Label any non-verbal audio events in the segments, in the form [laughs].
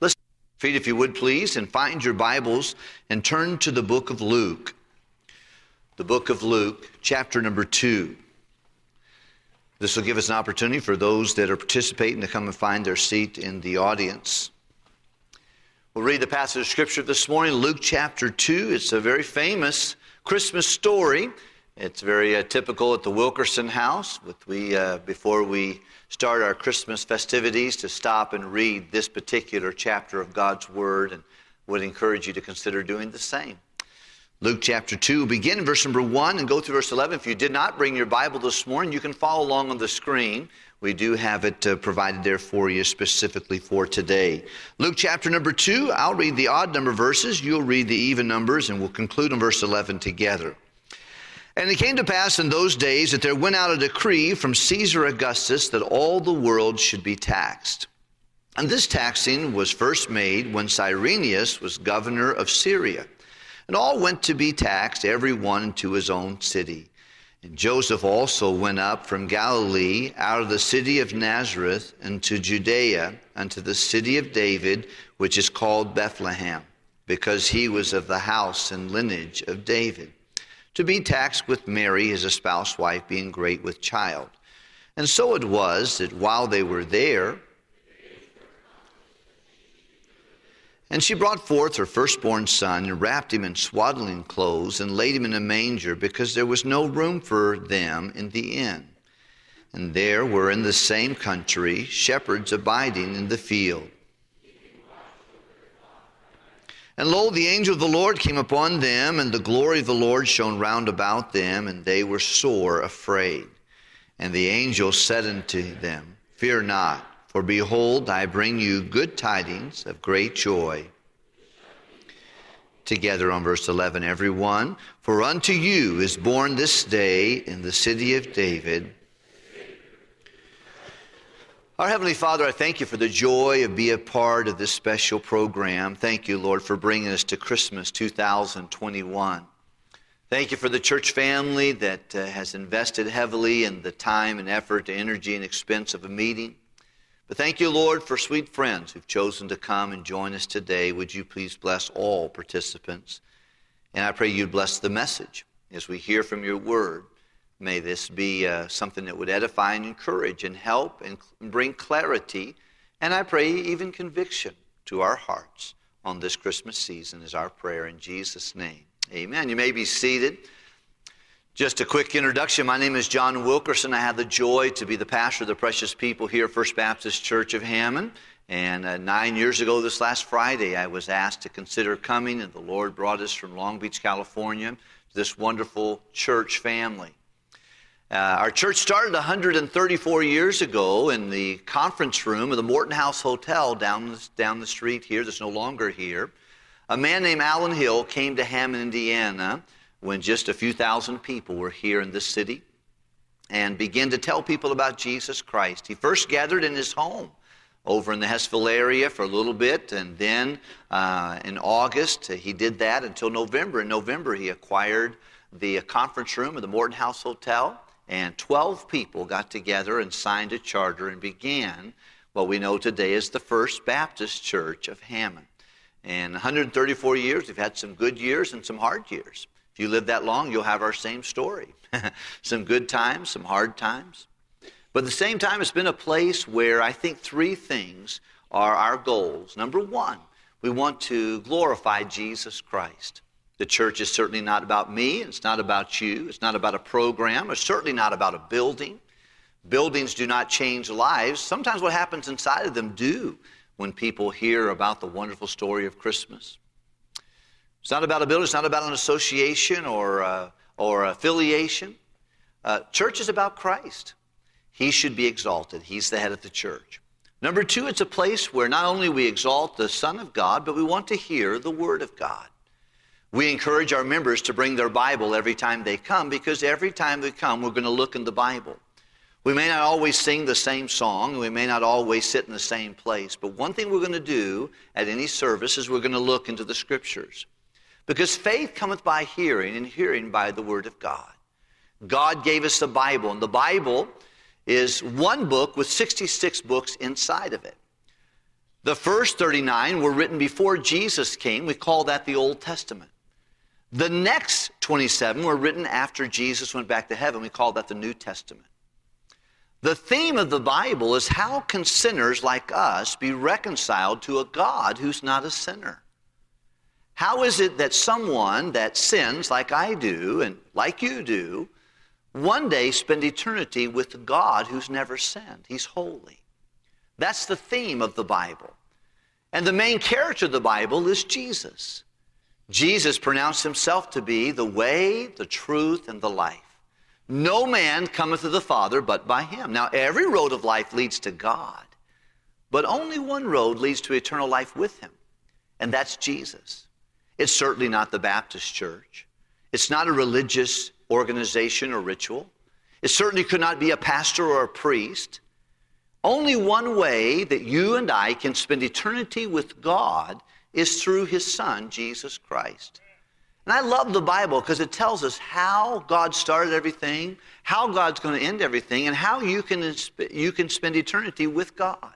Let's feet, if you would please, and find your Bibles and turn to the book of Luke. The book of Luke, chapter number two. This will give us an opportunity for those that are participating to come and find their seat in the audience. We'll read the passage of Scripture this morning, Luke chapter 2. It's a very famous Christmas story. It's very uh, typical at the Wilkerson House. We, uh, before we start our Christmas festivities, to stop and read this particular chapter of God's Word, and would encourage you to consider doing the same. Luke chapter 2, begin in verse number 1 and go through verse 11. If you did not bring your Bible this morning, you can follow along on the screen. We do have it uh, provided there for you specifically for today. Luke chapter number 2, I'll read the odd number verses, you'll read the even numbers, and we'll conclude on verse 11 together. And it came to pass in those days that there went out a decree from Caesar Augustus that all the world should be taxed. And this taxing was first made when Cyrenius was governor of Syria. And all went to be taxed, every one to his own city. And Joseph also went up from Galilee out of the city of Nazareth into Judea unto the city of David, which is called Bethlehem, because he was of the house and lineage of David, to be taxed with Mary, his espoused wife, being great with child. And so it was that while they were there, And she brought forth her firstborn son, and wrapped him in swaddling clothes, and laid him in a manger, because there was no room for them in the inn. And there were in the same country shepherds abiding in the field. And lo, the angel of the Lord came upon them, and the glory of the Lord shone round about them, and they were sore afraid. And the angel said unto them, Fear not. For behold, I bring you good tidings of great joy. Together on verse 11, everyone. For unto you is born this day in the city of David. Our Heavenly Father, I thank you for the joy of being a part of this special program. Thank you, Lord, for bringing us to Christmas 2021. Thank you for the church family that uh, has invested heavily in the time and effort, energy, and expense of a meeting. But thank you, Lord, for sweet friends who've chosen to come and join us today. Would you please bless all participants? And I pray you'd bless the message as we hear from your word. May this be uh, something that would edify and encourage and help and bring clarity, and I pray even conviction to our hearts on this Christmas season, is our prayer in Jesus' name. Amen. You may be seated. Just a quick introduction. My name is John Wilkerson. I have the joy to be the pastor of the precious people here at First Baptist Church of Hammond. And uh, nine years ago, this last Friday, I was asked to consider coming, and the Lord brought us from Long Beach, California, to this wonderful church family. Uh, our church started 134 years ago in the conference room of the Morton House Hotel down the, down the street here, that's no longer here. A man named Alan Hill came to Hammond, Indiana when just a few thousand people were here in this city and began to tell people about Jesus Christ. He first gathered in his home over in the Hessville area for a little bit, and then uh, in August he did that until November. In November, he acquired the conference room of the Morton House Hotel, and 12 people got together and signed a charter and began what we know today as the First Baptist Church of Hammond. And 134 years, we've had some good years and some hard years. If you live that long, you'll have our same story. [laughs] some good times, some hard times. But at the same time, it's been a place where I think three things are our goals. Number one, we want to glorify Jesus Christ. The church is certainly not about me, it's not about you, it's not about a program, it's certainly not about a building. Buildings do not change lives. Sometimes what happens inside of them do when people hear about the wonderful story of Christmas. It's not about a building, it's not about an association or, uh, or affiliation. Uh, church is about Christ. He should be exalted, He's the head of the church. Number two, it's a place where not only we exalt the Son of God, but we want to hear the Word of God. We encourage our members to bring their Bible every time they come because every time they come, we're going to look in the Bible. We may not always sing the same song, we may not always sit in the same place, but one thing we're going to do at any service is we're going to look into the Scriptures. Because faith cometh by hearing, and hearing by the Word of God. God gave us the Bible, and the Bible is one book with 66 books inside of it. The first 39 were written before Jesus came. We call that the Old Testament. The next 27 were written after Jesus went back to heaven. We call that the New Testament. The theme of the Bible is how can sinners like us be reconciled to a God who's not a sinner? How is it that someone that sins like I do and like you do one day spend eternity with God who's never sinned? He's holy. That's the theme of the Bible. And the main character of the Bible is Jesus. Jesus pronounced himself to be the way, the truth, and the life. No man cometh to the Father but by him. Now, every road of life leads to God, but only one road leads to eternal life with him, and that's Jesus. It's certainly not the Baptist church. It's not a religious organization or ritual. It certainly could not be a pastor or a priest. Only one way that you and I can spend eternity with God is through his son, Jesus Christ. And I love the Bible because it tells us how God started everything, how God's going to end everything, and how you can, you can spend eternity with God.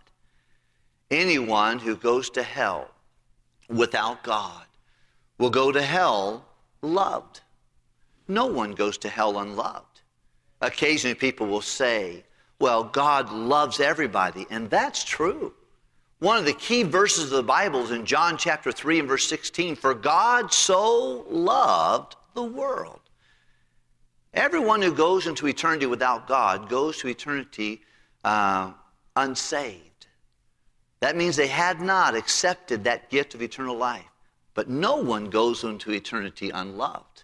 Anyone who goes to hell without God will go to hell loved. No one goes to hell unloved. Occasionally people will say, well, God loves everybody, and that's true. One of the key verses of the Bible is in John chapter 3 and verse 16 For God so loved the world. Everyone who goes into eternity without God goes to eternity uh, unsaved. That means they had not accepted that gift of eternal life. But no one goes into eternity unloved.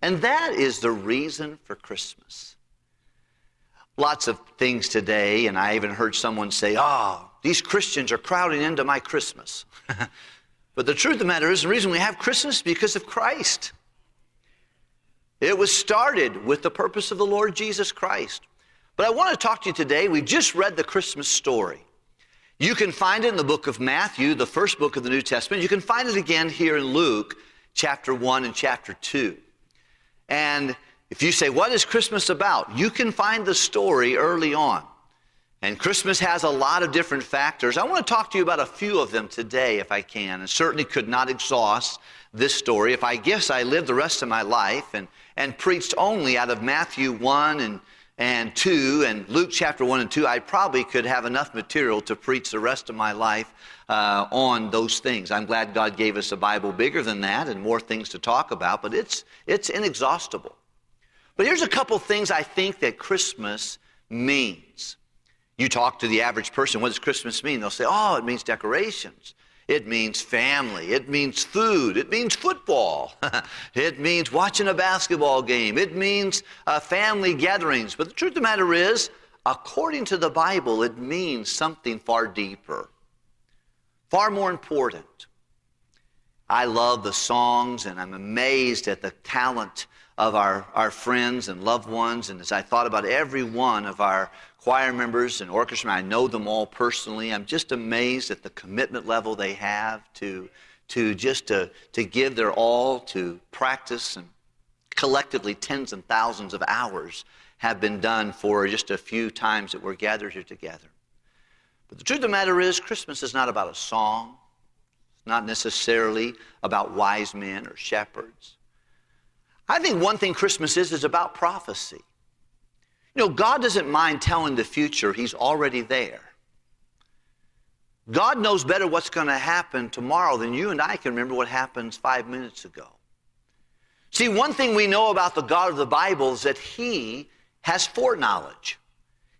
And that is the reason for Christmas. Lots of things today, and I even heard someone say, oh, these Christians are crowding into my Christmas. [laughs] but the truth of the matter is, the reason we have Christmas is because of Christ. It was started with the purpose of the Lord Jesus Christ. But I want to talk to you today. We just read the Christmas story. You can find it in the book of Matthew, the first book of the New Testament. You can find it again here in Luke, chapter 1 and chapter 2. And if you say, What is Christmas about? you can find the story early on. And Christmas has a lot of different factors. I want to talk to you about a few of them today, if I can, and certainly could not exhaust this story. If I guess I lived the rest of my life and, and preached only out of Matthew 1 and and 2 and Luke chapter 1 and 2, I probably could have enough material to preach the rest of my life uh, on those things. I'm glad God gave us a Bible bigger than that and more things to talk about, but it's, it's inexhaustible. But here's a couple things I think that Christmas means. You talk to the average person, what does Christmas mean? They'll say, oh, it means decorations. It means family. It means food. It means football. [laughs] it means watching a basketball game. It means uh, family gatherings. But the truth of the matter is, according to the Bible, it means something far deeper, far more important. I love the songs and I'm amazed at the talent of our, our friends and loved ones. And as I thought about every one of our choir members and orchestra. I know them all personally. I'm just amazed at the commitment level they have to, to just to, to give their all to practice. And collectively, tens and thousands of hours have been done for just a few times that we're gathered here together. But the truth of the matter is, Christmas is not about a song. It's not necessarily about wise men or shepherds. I think one thing Christmas is is about prophecy. You know, God doesn't mind telling the future, He's already there. God knows better what's going to happen tomorrow than you and I can remember what happens five minutes ago. See, one thing we know about the God of the Bible is that He has foreknowledge.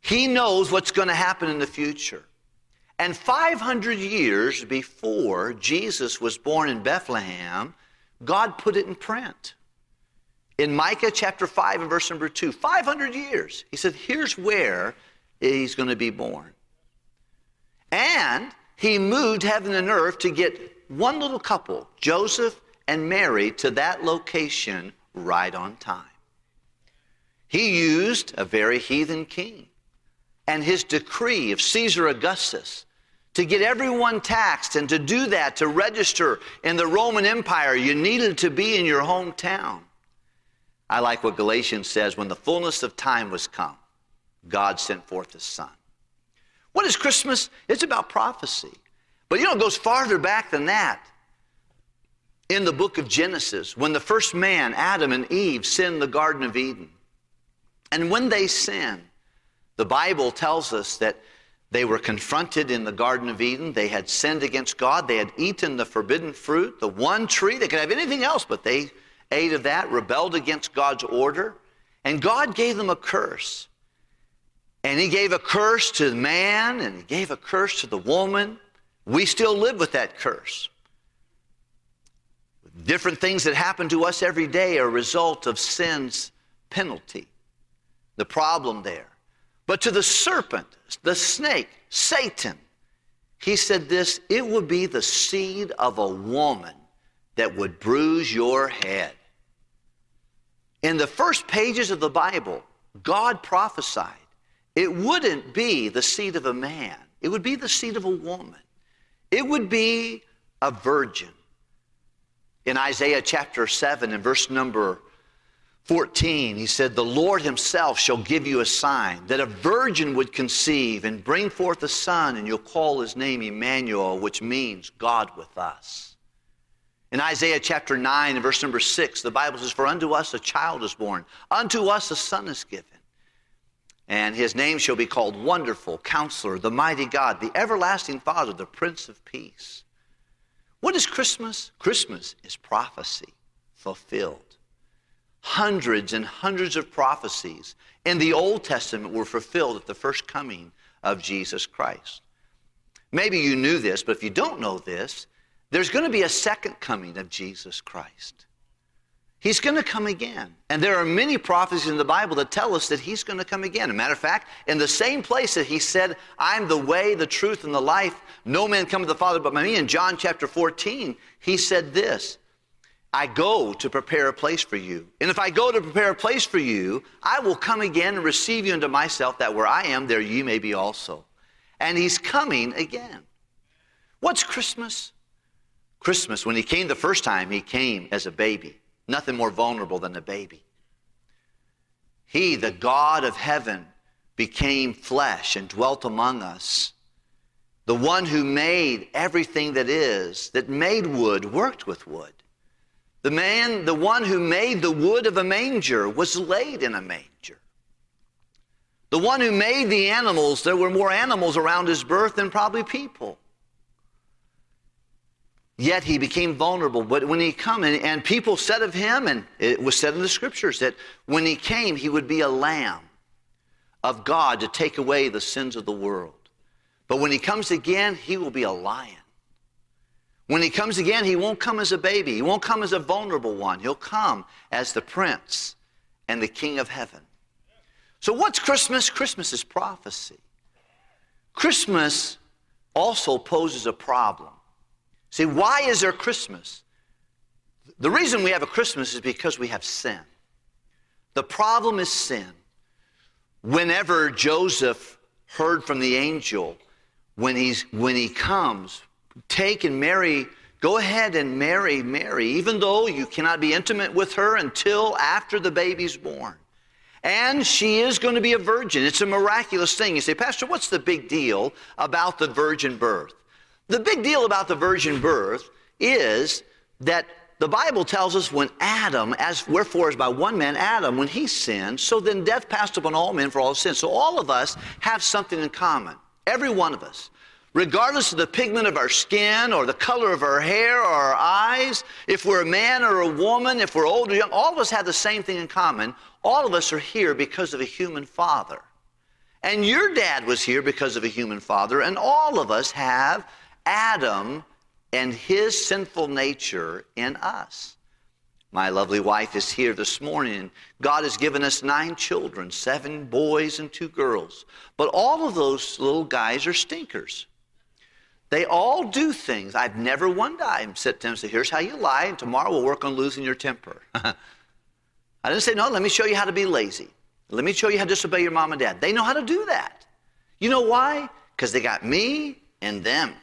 He knows what's going to happen in the future. And 500 years before Jesus was born in Bethlehem, God put it in print. In Micah chapter 5 and verse number 2, 500 years, he said, here's where he's going to be born. And he moved heaven and earth to get one little couple, Joseph and Mary, to that location right on time. He used a very heathen king and his decree of Caesar Augustus to get everyone taxed. And to do that, to register in the Roman Empire, you needed to be in your hometown. I like what Galatians says when the fullness of time was come, God sent forth his son. What is Christmas? It's about prophecy. But you know, it goes farther back than that. In the book of Genesis, when the first man, Adam and Eve, sinned the Garden of Eden, and when they sinned, the Bible tells us that they were confronted in the Garden of Eden. They had sinned against God. They had eaten the forbidden fruit, the one tree. They could have anything else, but they ate of that, rebelled against God's order. And God gave them a curse. And He gave a curse to the man, and He gave a curse to the woman. We still live with that curse. Different things that happen to us every day are a result of sin's penalty. The problem there. But to the serpent, the snake, Satan, he said this it would be the seed of a woman that would bruise your head. In the first pages of the Bible, God prophesied it wouldn't be the seed of a man, it would be the seed of a woman. It would be a virgin. In Isaiah chapter 7 and verse number 14, he said, The Lord himself shall give you a sign that a virgin would conceive and bring forth a son, and you'll call his name Emmanuel, which means God with us. In Isaiah chapter 9 and verse number 6, the Bible says, For unto us a child is born, unto us a son is given. And his name shall be called Wonderful, Counselor, the Mighty God, the Everlasting Father, the Prince of Peace. What is Christmas? Christmas is prophecy fulfilled. Hundreds and hundreds of prophecies in the Old Testament were fulfilled at the first coming of Jesus Christ. Maybe you knew this, but if you don't know this, there's going to be a second coming of Jesus Christ. He's going to come again. And there are many prophecies in the Bible that tell us that he's going to come again. As a matter of fact, in the same place that he said, I'm the way, the truth, and the life, no man cometh to the Father but by me, in John chapter 14, he said this I go to prepare a place for you. And if I go to prepare a place for you, I will come again and receive you into myself, that where I am, there you may be also. And he's coming again. What's Christmas? Christmas, when he came the first time, he came as a baby. Nothing more vulnerable than a baby. He, the God of heaven, became flesh and dwelt among us. The one who made everything that is, that made wood, worked with wood. The man, the one who made the wood of a manger, was laid in a manger. The one who made the animals, there were more animals around his birth than probably people. Yet he became vulnerable. But when he came, and, and people said of him, and it was said in the scriptures, that when he came, he would be a lamb of God to take away the sins of the world. But when he comes again, he will be a lion. When he comes again, he won't come as a baby. He won't come as a vulnerable one. He'll come as the prince and the king of heaven. So, what's Christmas? Christmas is prophecy. Christmas also poses a problem. See, why is there Christmas? The reason we have a Christmas is because we have sin. The problem is sin. Whenever Joseph heard from the angel, when, he's, when he comes, take and marry, go ahead and marry Mary, even though you cannot be intimate with her until after the baby's born. And she is going to be a virgin. It's a miraculous thing. You say, Pastor, what's the big deal about the virgin birth? The big deal about the virgin birth is that the Bible tells us when Adam, as wherefore is by one man, Adam, when he sinned, so then death passed upon all men for all sin. So all of us have something in common. Every one of us regardless of the pigment of our skin or the color of our hair or our eyes, if we're a man or a woman, if we're old or young, all of us have the same thing in common. All of us are here because of a human father. And your dad was here because of a human father, and all of us have Adam and his sinful nature in us. My lovely wife is here this morning. God has given us nine children, seven boys and two girls. But all of those little guys are stinkers. They all do things. I've never one time said to them, say, here's how you lie, and tomorrow we'll work on losing your temper. [laughs] I didn't say, no, let me show you how to be lazy. Let me show you how to disobey your mom and dad. They know how to do that. You know why? Because they got me and them.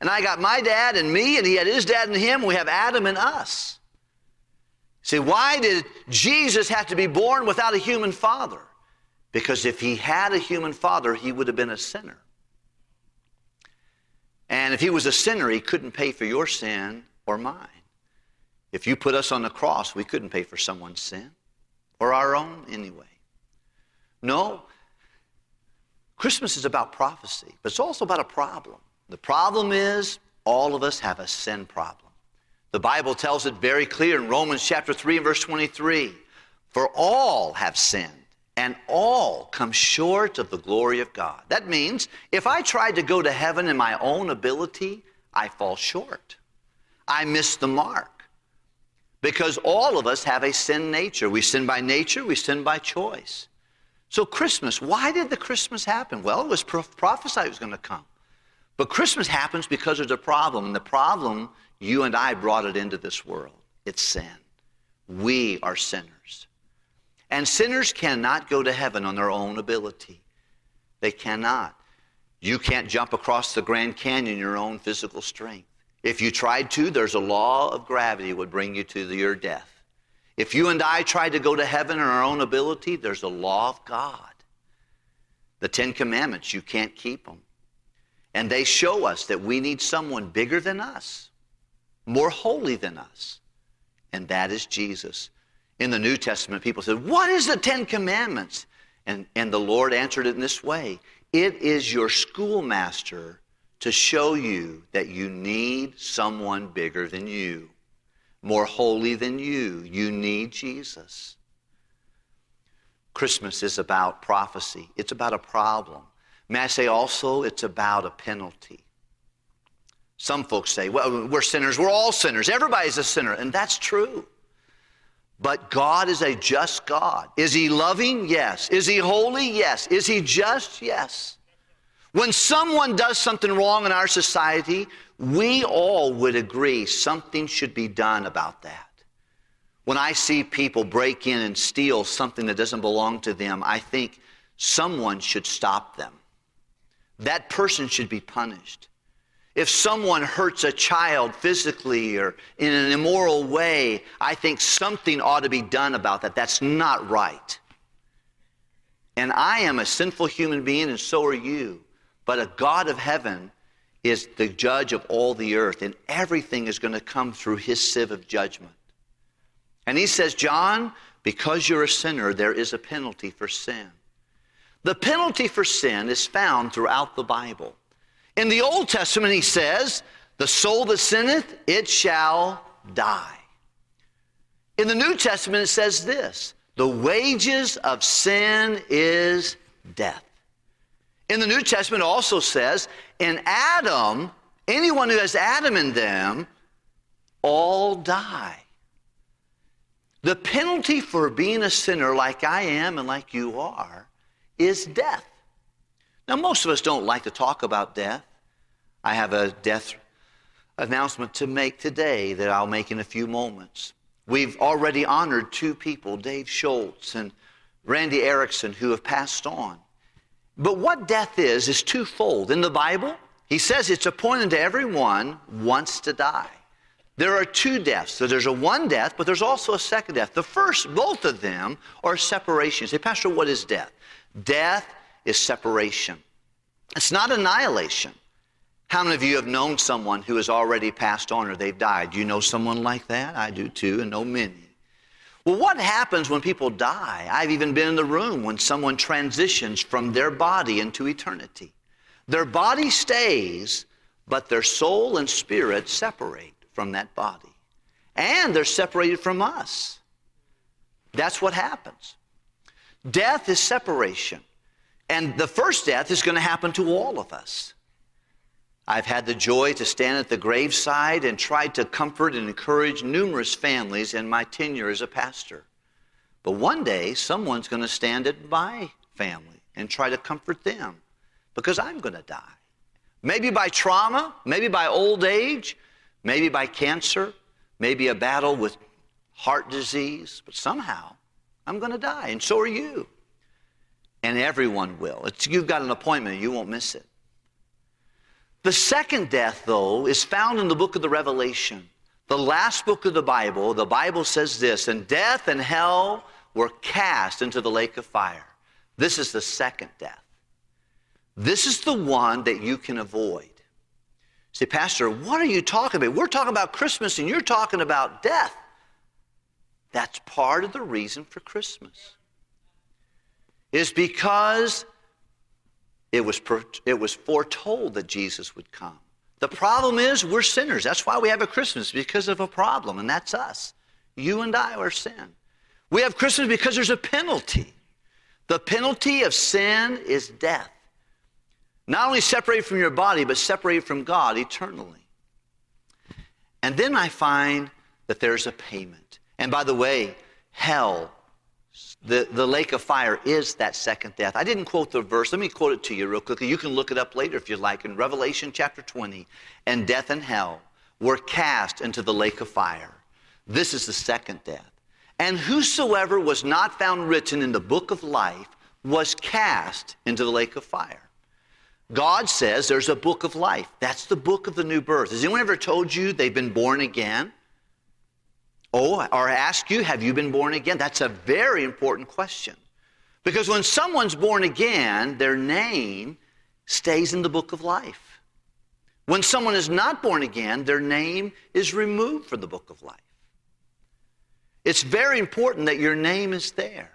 And I got my dad and me, and he had his dad and him. We have Adam and us. See, why did Jesus have to be born without a human father? Because if he had a human father, he would have been a sinner. And if he was a sinner, he couldn't pay for your sin or mine. If you put us on the cross, we couldn't pay for someone's sin or our own anyway. No, Christmas is about prophecy, but it's also about a problem. The problem is all of us have a sin problem. The Bible tells it very clear in Romans chapter 3 and verse 23 For all have sinned and all come short of the glory of God. That means if I tried to go to heaven in my own ability, I fall short. I miss the mark. Because all of us have a sin nature. We sin by nature, we sin by choice. So, Christmas, why did the Christmas happen? Well, it was prophesied it was going to come. But Christmas happens because there's a problem. And the problem, you and I brought it into this world it's sin. We are sinners. And sinners cannot go to heaven on their own ability. They cannot. You can't jump across the Grand Canyon in your own physical strength. If you tried to, there's a law of gravity would bring you to your death. If you and I tried to go to heaven in our own ability, there's a law of God. The Ten Commandments, you can't keep them. And they show us that we need someone bigger than us, more holy than us, and that is Jesus. In the New Testament, people said, What is the Ten Commandments? And, and the Lord answered it in this way It is your schoolmaster to show you that you need someone bigger than you, more holy than you. You need Jesus. Christmas is about prophecy, it's about a problem. May I say also, it's about a penalty. Some folks say, well, we're sinners. We're all sinners. Everybody's a sinner. And that's true. But God is a just God. Is He loving? Yes. Is He holy? Yes. Is He just? Yes. When someone does something wrong in our society, we all would agree something should be done about that. When I see people break in and steal something that doesn't belong to them, I think someone should stop them that person should be punished. If someone hurts a child physically or in an immoral way, I think something ought to be done about that. That's not right. And I am a sinful human being, and so are you. But a God of heaven is the judge of all the earth, and everything is going to come through his sieve of judgment. And he says, John, because you're a sinner, there is a penalty for sin. The penalty for sin is found throughout the Bible. In the Old Testament, he says, The soul that sinneth, it shall die. In the New Testament, it says this The wages of sin is death. In the New Testament, it also says, In Adam, anyone who has Adam in them, all die. The penalty for being a sinner like I am and like you are is death. Now, most of us don't like to talk about death. I have a death announcement to make today that I'll make in a few moments. We've already honored two people, Dave Schultz and Randy Erickson, who have passed on. But what death is, is twofold. In the Bible, he says it's appointed to everyone once to die. There are two deaths. So there's a one death, but there's also a second death. The first, both of them, are separation. You say, Pastor, what is death? Death is separation, it's not annihilation. How many of you have known someone who has already passed on or they've died? Do you know someone like that? I do too, and know many. Well, what happens when people die? I've even been in the room when someone transitions from their body into eternity. Their body stays, but their soul and spirit separate from that body. And they're separated from us. That's what happens. Death is separation. And the first death is going to happen to all of us. I've had the joy to stand at the graveside and tried to comfort and encourage numerous families in my tenure as a pastor. But one day, someone's going to stand at my family and try to comfort them because I'm going to die. Maybe by trauma, maybe by old age, maybe by cancer, maybe a battle with heart disease, but somehow I'm going to die, and so are you. And everyone will. It's, you've got an appointment, you won't miss it. The second death, though, is found in the book of the Revelation. The last book of the Bible, the Bible says this, and death and hell were cast into the lake of fire. This is the second death. This is the one that you can avoid. Say, Pastor, what are you talking about? We're talking about Christmas and you're talking about death. That's part of the reason for Christmas. Is because it was, it was foretold that Jesus would come. The problem is we're sinners. That's why we have a Christmas, because of a problem, and that's us. You and I are sin. We have Christmas because there's a penalty. The penalty of sin is death. Not only separated from your body, but separated from God eternally. And then I find that there's a payment. And by the way, hell, the, the lake of fire is that second death. I didn't quote the verse. Let me quote it to you real quickly. You can look it up later if you like. In Revelation chapter 20, and death and hell were cast into the lake of fire. This is the second death. And whosoever was not found written in the book of life was cast into the lake of fire. God says there's a book of life. That's the book of the new birth. Has anyone ever told you they've been born again? Oh, or ask you, have you been born again? That's a very important question. Because when someone's born again, their name stays in the book of life. When someone is not born again, their name is removed from the book of life. It's very important that your name is there.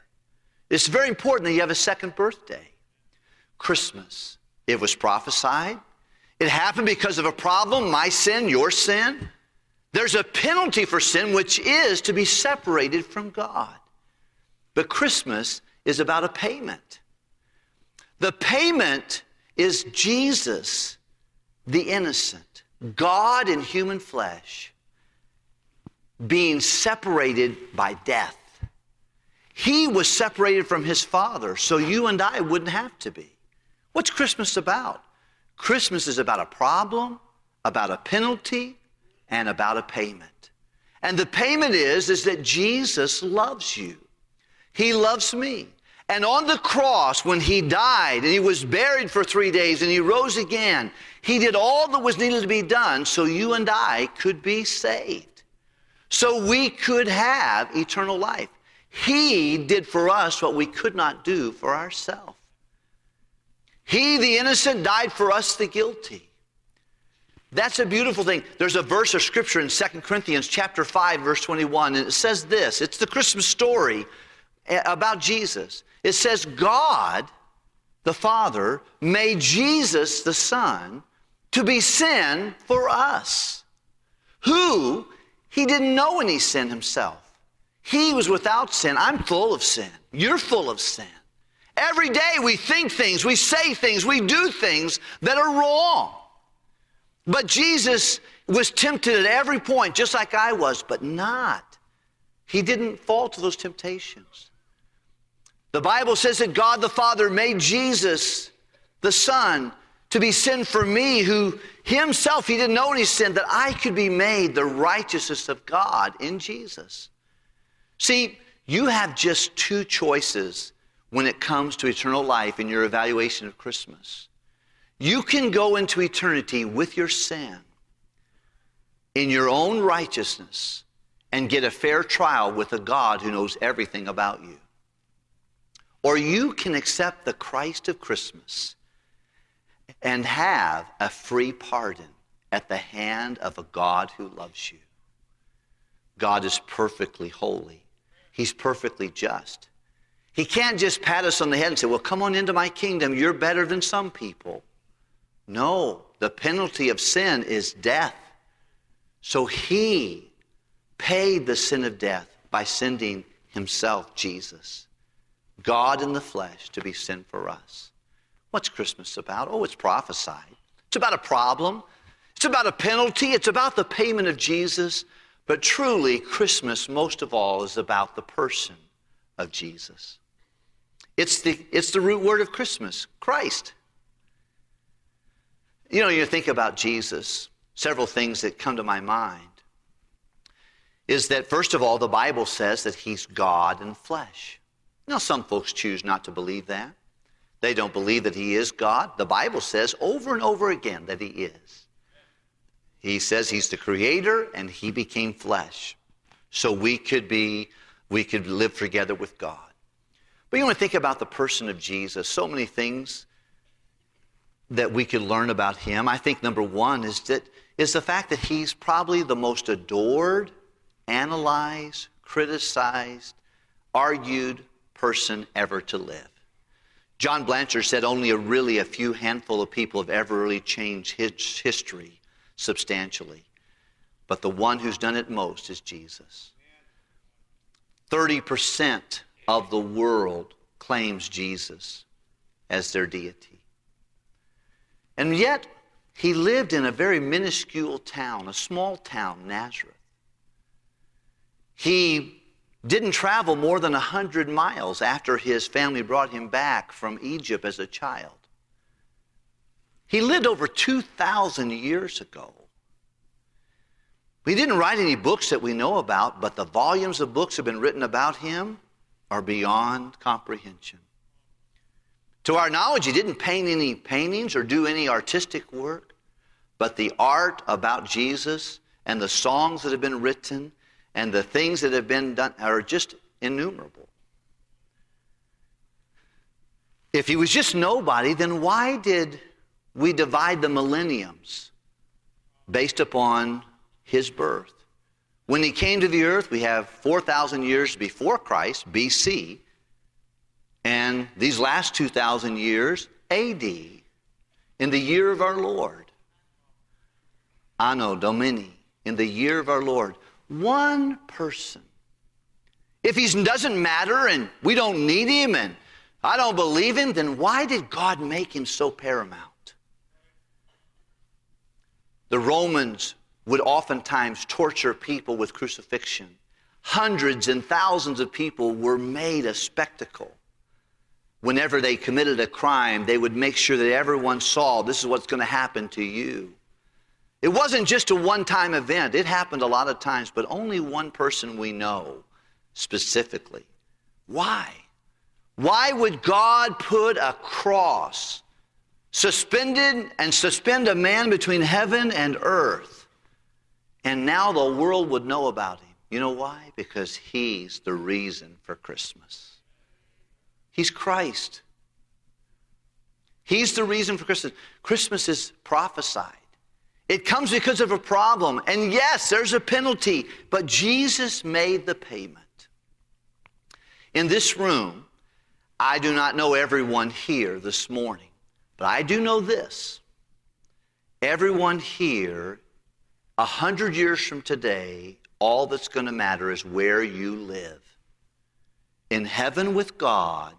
It's very important that you have a second birthday. Christmas. It was prophesied. It happened because of a problem, my sin, your sin. There's a penalty for sin, which is to be separated from God. But Christmas is about a payment. The payment is Jesus, the innocent, God in human flesh, being separated by death. He was separated from his Father, so you and I wouldn't have to be. What's Christmas about? Christmas is about a problem, about a penalty, and about a payment. And the payment is, is that Jesus loves you. He loves me. And on the cross, when he died and he was buried for three days and he rose again, he did all that was needed to be done so you and I could be saved. So we could have eternal life. He did for us what we could not do for ourselves. He, the innocent, died for us, the guilty. That's a beautiful thing. There's a verse of scripture in 2 Corinthians chapter 5 verse 21 and it says this. It's the Christmas story about Jesus. It says God the Father made Jesus the Son to be sin for us. Who he didn't know any sin himself. He was without sin. I'm full of sin. You're full of sin. Every day we think things, we say things, we do things that are wrong. But Jesus was tempted at every point, just like I was, but not. He didn't fall to those temptations. The Bible says that God the Father made Jesus, the Son, to be sin for me, who himself, he didn't know any sin, that I could be made the righteousness of God in Jesus. See, you have just two choices when it comes to eternal life in your evaluation of Christmas. You can go into eternity with your sin in your own righteousness and get a fair trial with a God who knows everything about you. Or you can accept the Christ of Christmas and have a free pardon at the hand of a God who loves you. God is perfectly holy. He's perfectly just. He can't just pat us on the head and say, Well, come on into my kingdom. You're better than some people. No, the penalty of sin is death. So he paid the sin of death by sending himself, Jesus, God in the flesh, to be sin for us. What's Christmas about? Oh, it's prophesied. It's about a problem. It's about a penalty. It's about the payment of Jesus. But truly, Christmas, most of all, is about the person of Jesus. It's the, it's the root word of Christmas Christ. You know, you think about Jesus, several things that come to my mind is that, first of all, the Bible says that he's God in flesh. Now, some folks choose not to believe that. They don't believe that he is God. The Bible says over and over again that he is. He says he's the creator and he became flesh. So we could be, we could live together with God. But you want to think about the person of Jesus. So many things that we could learn about him, I think number one is that is the fact that he's probably the most adored, analyzed, criticized, argued person ever to live. John Blanchard said only a really a few handful of people have ever really changed his history substantially. But the one who's done it most is Jesus. 30% of the world claims Jesus as their deity. And yet, he lived in a very minuscule town, a small town, Nazareth. He didn't travel more than 100 miles after his family brought him back from Egypt as a child. He lived over 2,000 years ago. He didn't write any books that we know about, but the volumes of books have been written about him are beyond comprehension. To our knowledge, he didn't paint any paintings or do any artistic work, but the art about Jesus and the songs that have been written and the things that have been done are just innumerable. If he was just nobody, then why did we divide the millenniums based upon his birth? When he came to the earth, we have 4,000 years before Christ, BC, and these last 2,000 years, AD, in the year of our Lord. Anno Domini, in the year of our Lord. One person. If he doesn't matter and we don't need him and I don't believe him, then why did God make him so paramount? The Romans would oftentimes torture people with crucifixion. Hundreds and thousands of people were made a spectacle. Whenever they committed a crime, they would make sure that everyone saw this is what's going to happen to you. It wasn't just a one time event, it happened a lot of times, but only one person we know specifically. Why? Why would God put a cross suspended and suspend a man between heaven and earth? And now the world would know about him. You know why? Because he's the reason for Christmas. He's Christ. He's the reason for Christmas. Christmas is prophesied. It comes because of a problem. And yes, there's a penalty, but Jesus made the payment. In this room, I do not know everyone here this morning, but I do know this. Everyone here, a hundred years from today, all that's going to matter is where you live. In heaven with God,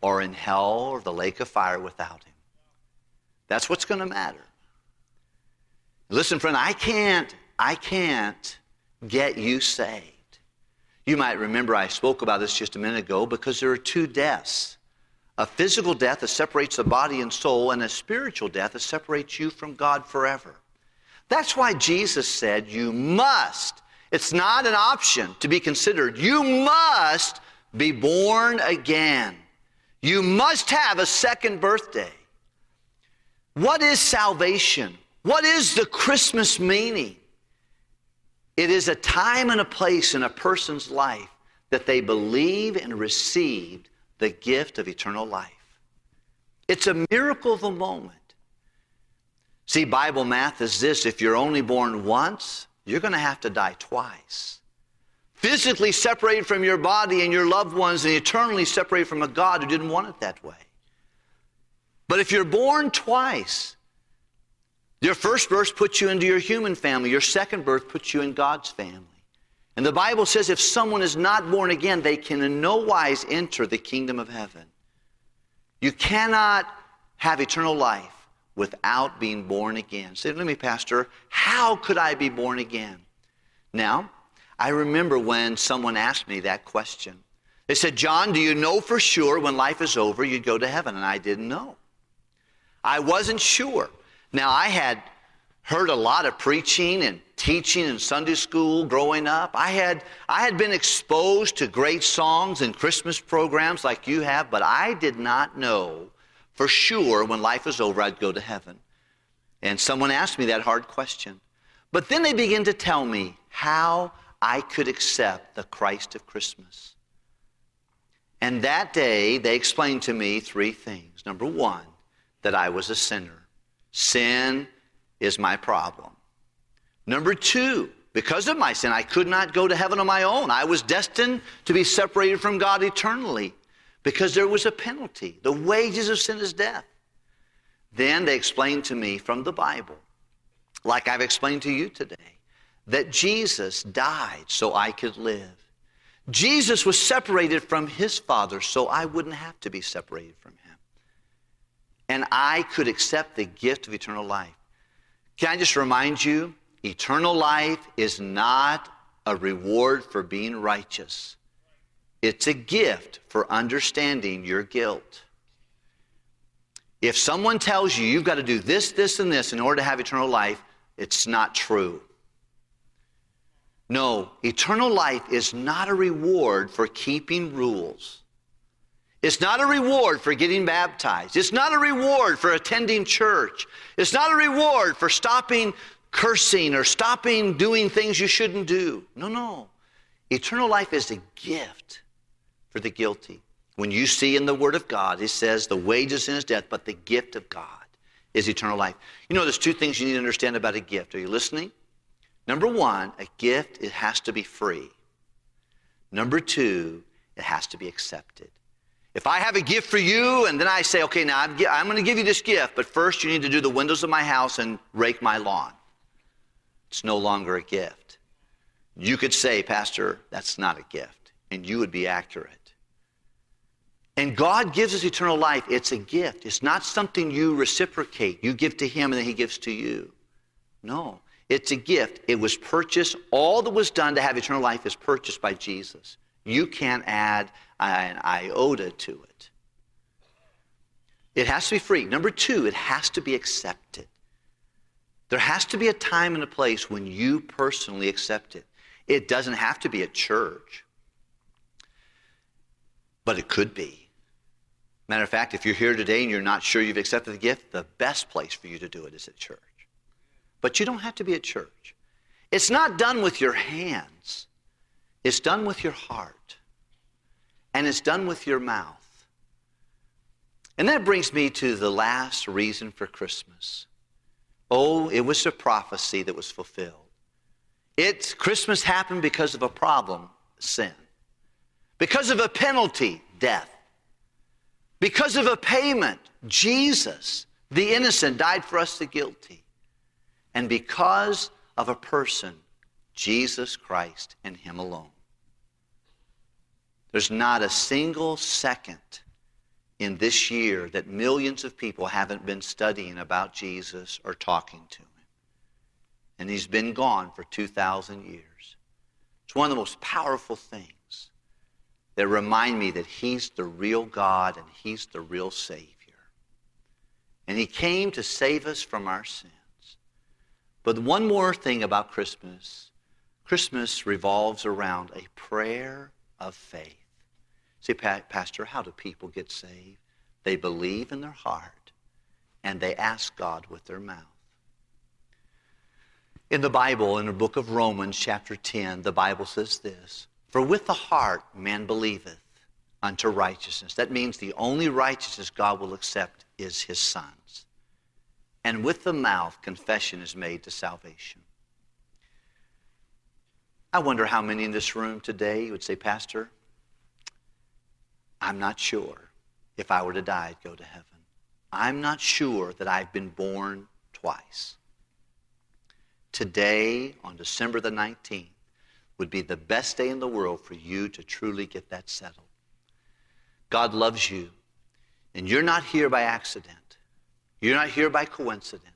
or in hell or the lake of fire without Him. That's what's going to matter. Listen, friend, I can't, I can't get you saved. You might remember I spoke about this just a minute ago because there are two deaths a physical death that separates the body and soul, and a spiritual death that separates you from God forever. That's why Jesus said, You must, it's not an option to be considered, you must be born again. You must have a second birthday. What is salvation? What is the Christmas meaning? It is a time and a place in a person's life that they believe and received the gift of eternal life. It's a miracle of the moment. See, Bible math is this if you're only born once, you're going to have to die twice. Physically separated from your body and your loved ones, and eternally separated from a God who didn't want it that way. But if you're born twice, your first birth puts you into your human family. Your second birth puts you in God's family. And the Bible says if someone is not born again, they can in no wise enter the kingdom of heaven. You cannot have eternal life without being born again. Say, let me, Pastor, how could I be born again? Now, I remember when someone asked me that question. They said, John, do you know for sure when life is over you'd go to heaven? And I didn't know. I wasn't sure. Now, I had heard a lot of preaching and teaching in Sunday school growing up. I had, I had been exposed to great songs and Christmas programs like you have, but I did not know for sure when life was over I'd go to heaven. And someone asked me that hard question. But then they began to tell me how I could accept the Christ of Christmas. And that day, they explained to me three things. Number one, that I was a sinner. sin is my problem. Number two, because of my sin, I could not go to heaven on my own. I was destined to be separated from God eternally because there was a penalty. The wages of sin is death. Then they explained to me from the Bible, like I've explained to you today, that Jesus died so I could live. Jesus was separated from his Father so I wouldn't have to be separated from him. And I could accept the gift of eternal life. Can I just remind you, eternal life is not a reward for being righteous. It's a gift for understanding your guilt. If someone tells you you've got to do this, this, and this in order to have eternal life, it's not true. No, eternal life is not a reward for keeping rules. It's not a reward for getting baptized. It's not a reward for attending church. It's not a reward for stopping cursing or stopping doing things you shouldn't do. No, no. Eternal life is a gift for the guilty. When you see in the Word of God, it says the wages sin is death, but the gift of God is eternal life. You know, there's two things you need to understand about a gift. Are you listening? Number one, a gift, it has to be free. Number two, it has to be accepted. If I have a gift for you and then I say, okay, now I'm, I'm going to give you this gift, but first you need to do the windows of my house and rake my lawn, it's no longer a gift. You could say, Pastor, that's not a gift, and you would be accurate. And God gives us eternal life. It's a gift. It's not something you reciprocate. You give to Him and then He gives to you. No. It's a gift. It was purchased. All that was done to have eternal life is purchased by Jesus. You can't add an iota to it. It has to be free. Number two, it has to be accepted. There has to be a time and a place when you personally accept it. It doesn't have to be a church, but it could be. Matter of fact, if you're here today and you're not sure you've accepted the gift, the best place for you to do it is at church. But you don't have to be at church. It's not done with your hands, it's done with your heart, and it's done with your mouth. And that brings me to the last reason for Christmas. Oh, it was a prophecy that was fulfilled. It's Christmas happened because of a problem, sin. Because of a penalty, death. Because of a payment, Jesus, the innocent, died for us, the guilty and because of a person, Jesus Christ and Him alone. There's not a single second in this year that millions of people haven't been studying about Jesus or talking to Him. And He's been gone for 2,000 years. It's one of the most powerful things that remind me that He's the real God and He's the real Savior. And He came to save us from our sins. But one more thing about Christmas Christmas revolves around a prayer of faith. See, Pastor, how do people get saved? They believe in their heart and they ask God with their mouth. In the Bible, in the book of Romans, chapter 10, the Bible says this For with the heart man believeth unto righteousness. That means the only righteousness God will accept is his son's and with the mouth confession is made to salvation. I wonder how many in this room today would say, Pastor, I'm not sure if I were to die, I'd go to heaven. I'm not sure that I've been born twice. Today, on December the 19th, would be the best day in the world for you to truly get that settled. God loves you, and you're not here by accident. You're not here by coincidence.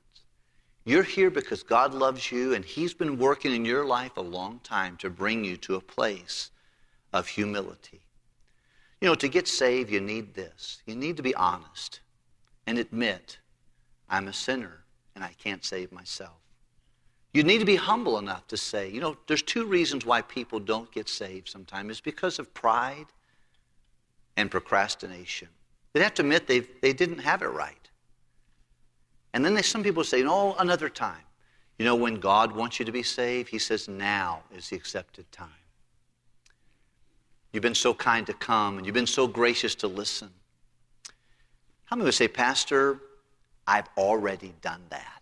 You're here because God loves you and He's been working in your life a long time to bring you to a place of humility. You know, to get saved, you need this. You need to be honest and admit, I'm a sinner and I can't save myself. You need to be humble enough to say, you know, there's two reasons why people don't get saved sometimes. It's because of pride and procrastination. They have to admit they they didn't have it right. And then some people say, no, another time. You know, when God wants you to be saved, He says, now is the accepted time. You've been so kind to come, and you've been so gracious to listen. How many would say, Pastor, I've already done that.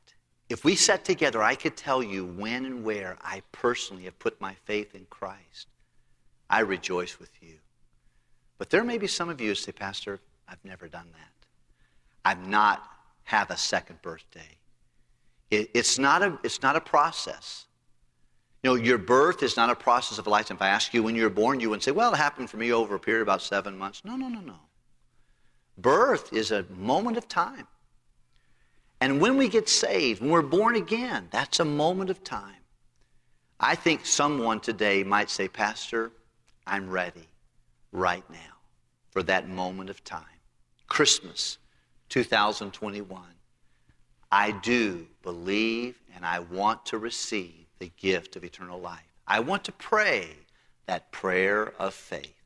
If we sat together, I could tell you when and where I personally have put my faith in Christ. I rejoice with you. But there may be some of you who say, Pastor, I've never done that. I've not had a second birthday. It, it's, not a, it's not a process. You know, your birth is not a process of lifetime. If I ask you when you were born, you wouldn't say, well, it happened for me over a period of about seven months. No, no, no, no. Birth is a moment of time. And when we get saved, when we're born again, that's a moment of time. I think someone today might say, Pastor, I'm ready right now for that moment of time. Christmas 2021. I do believe and I want to receive the gift of eternal life. I want to pray that prayer of faith.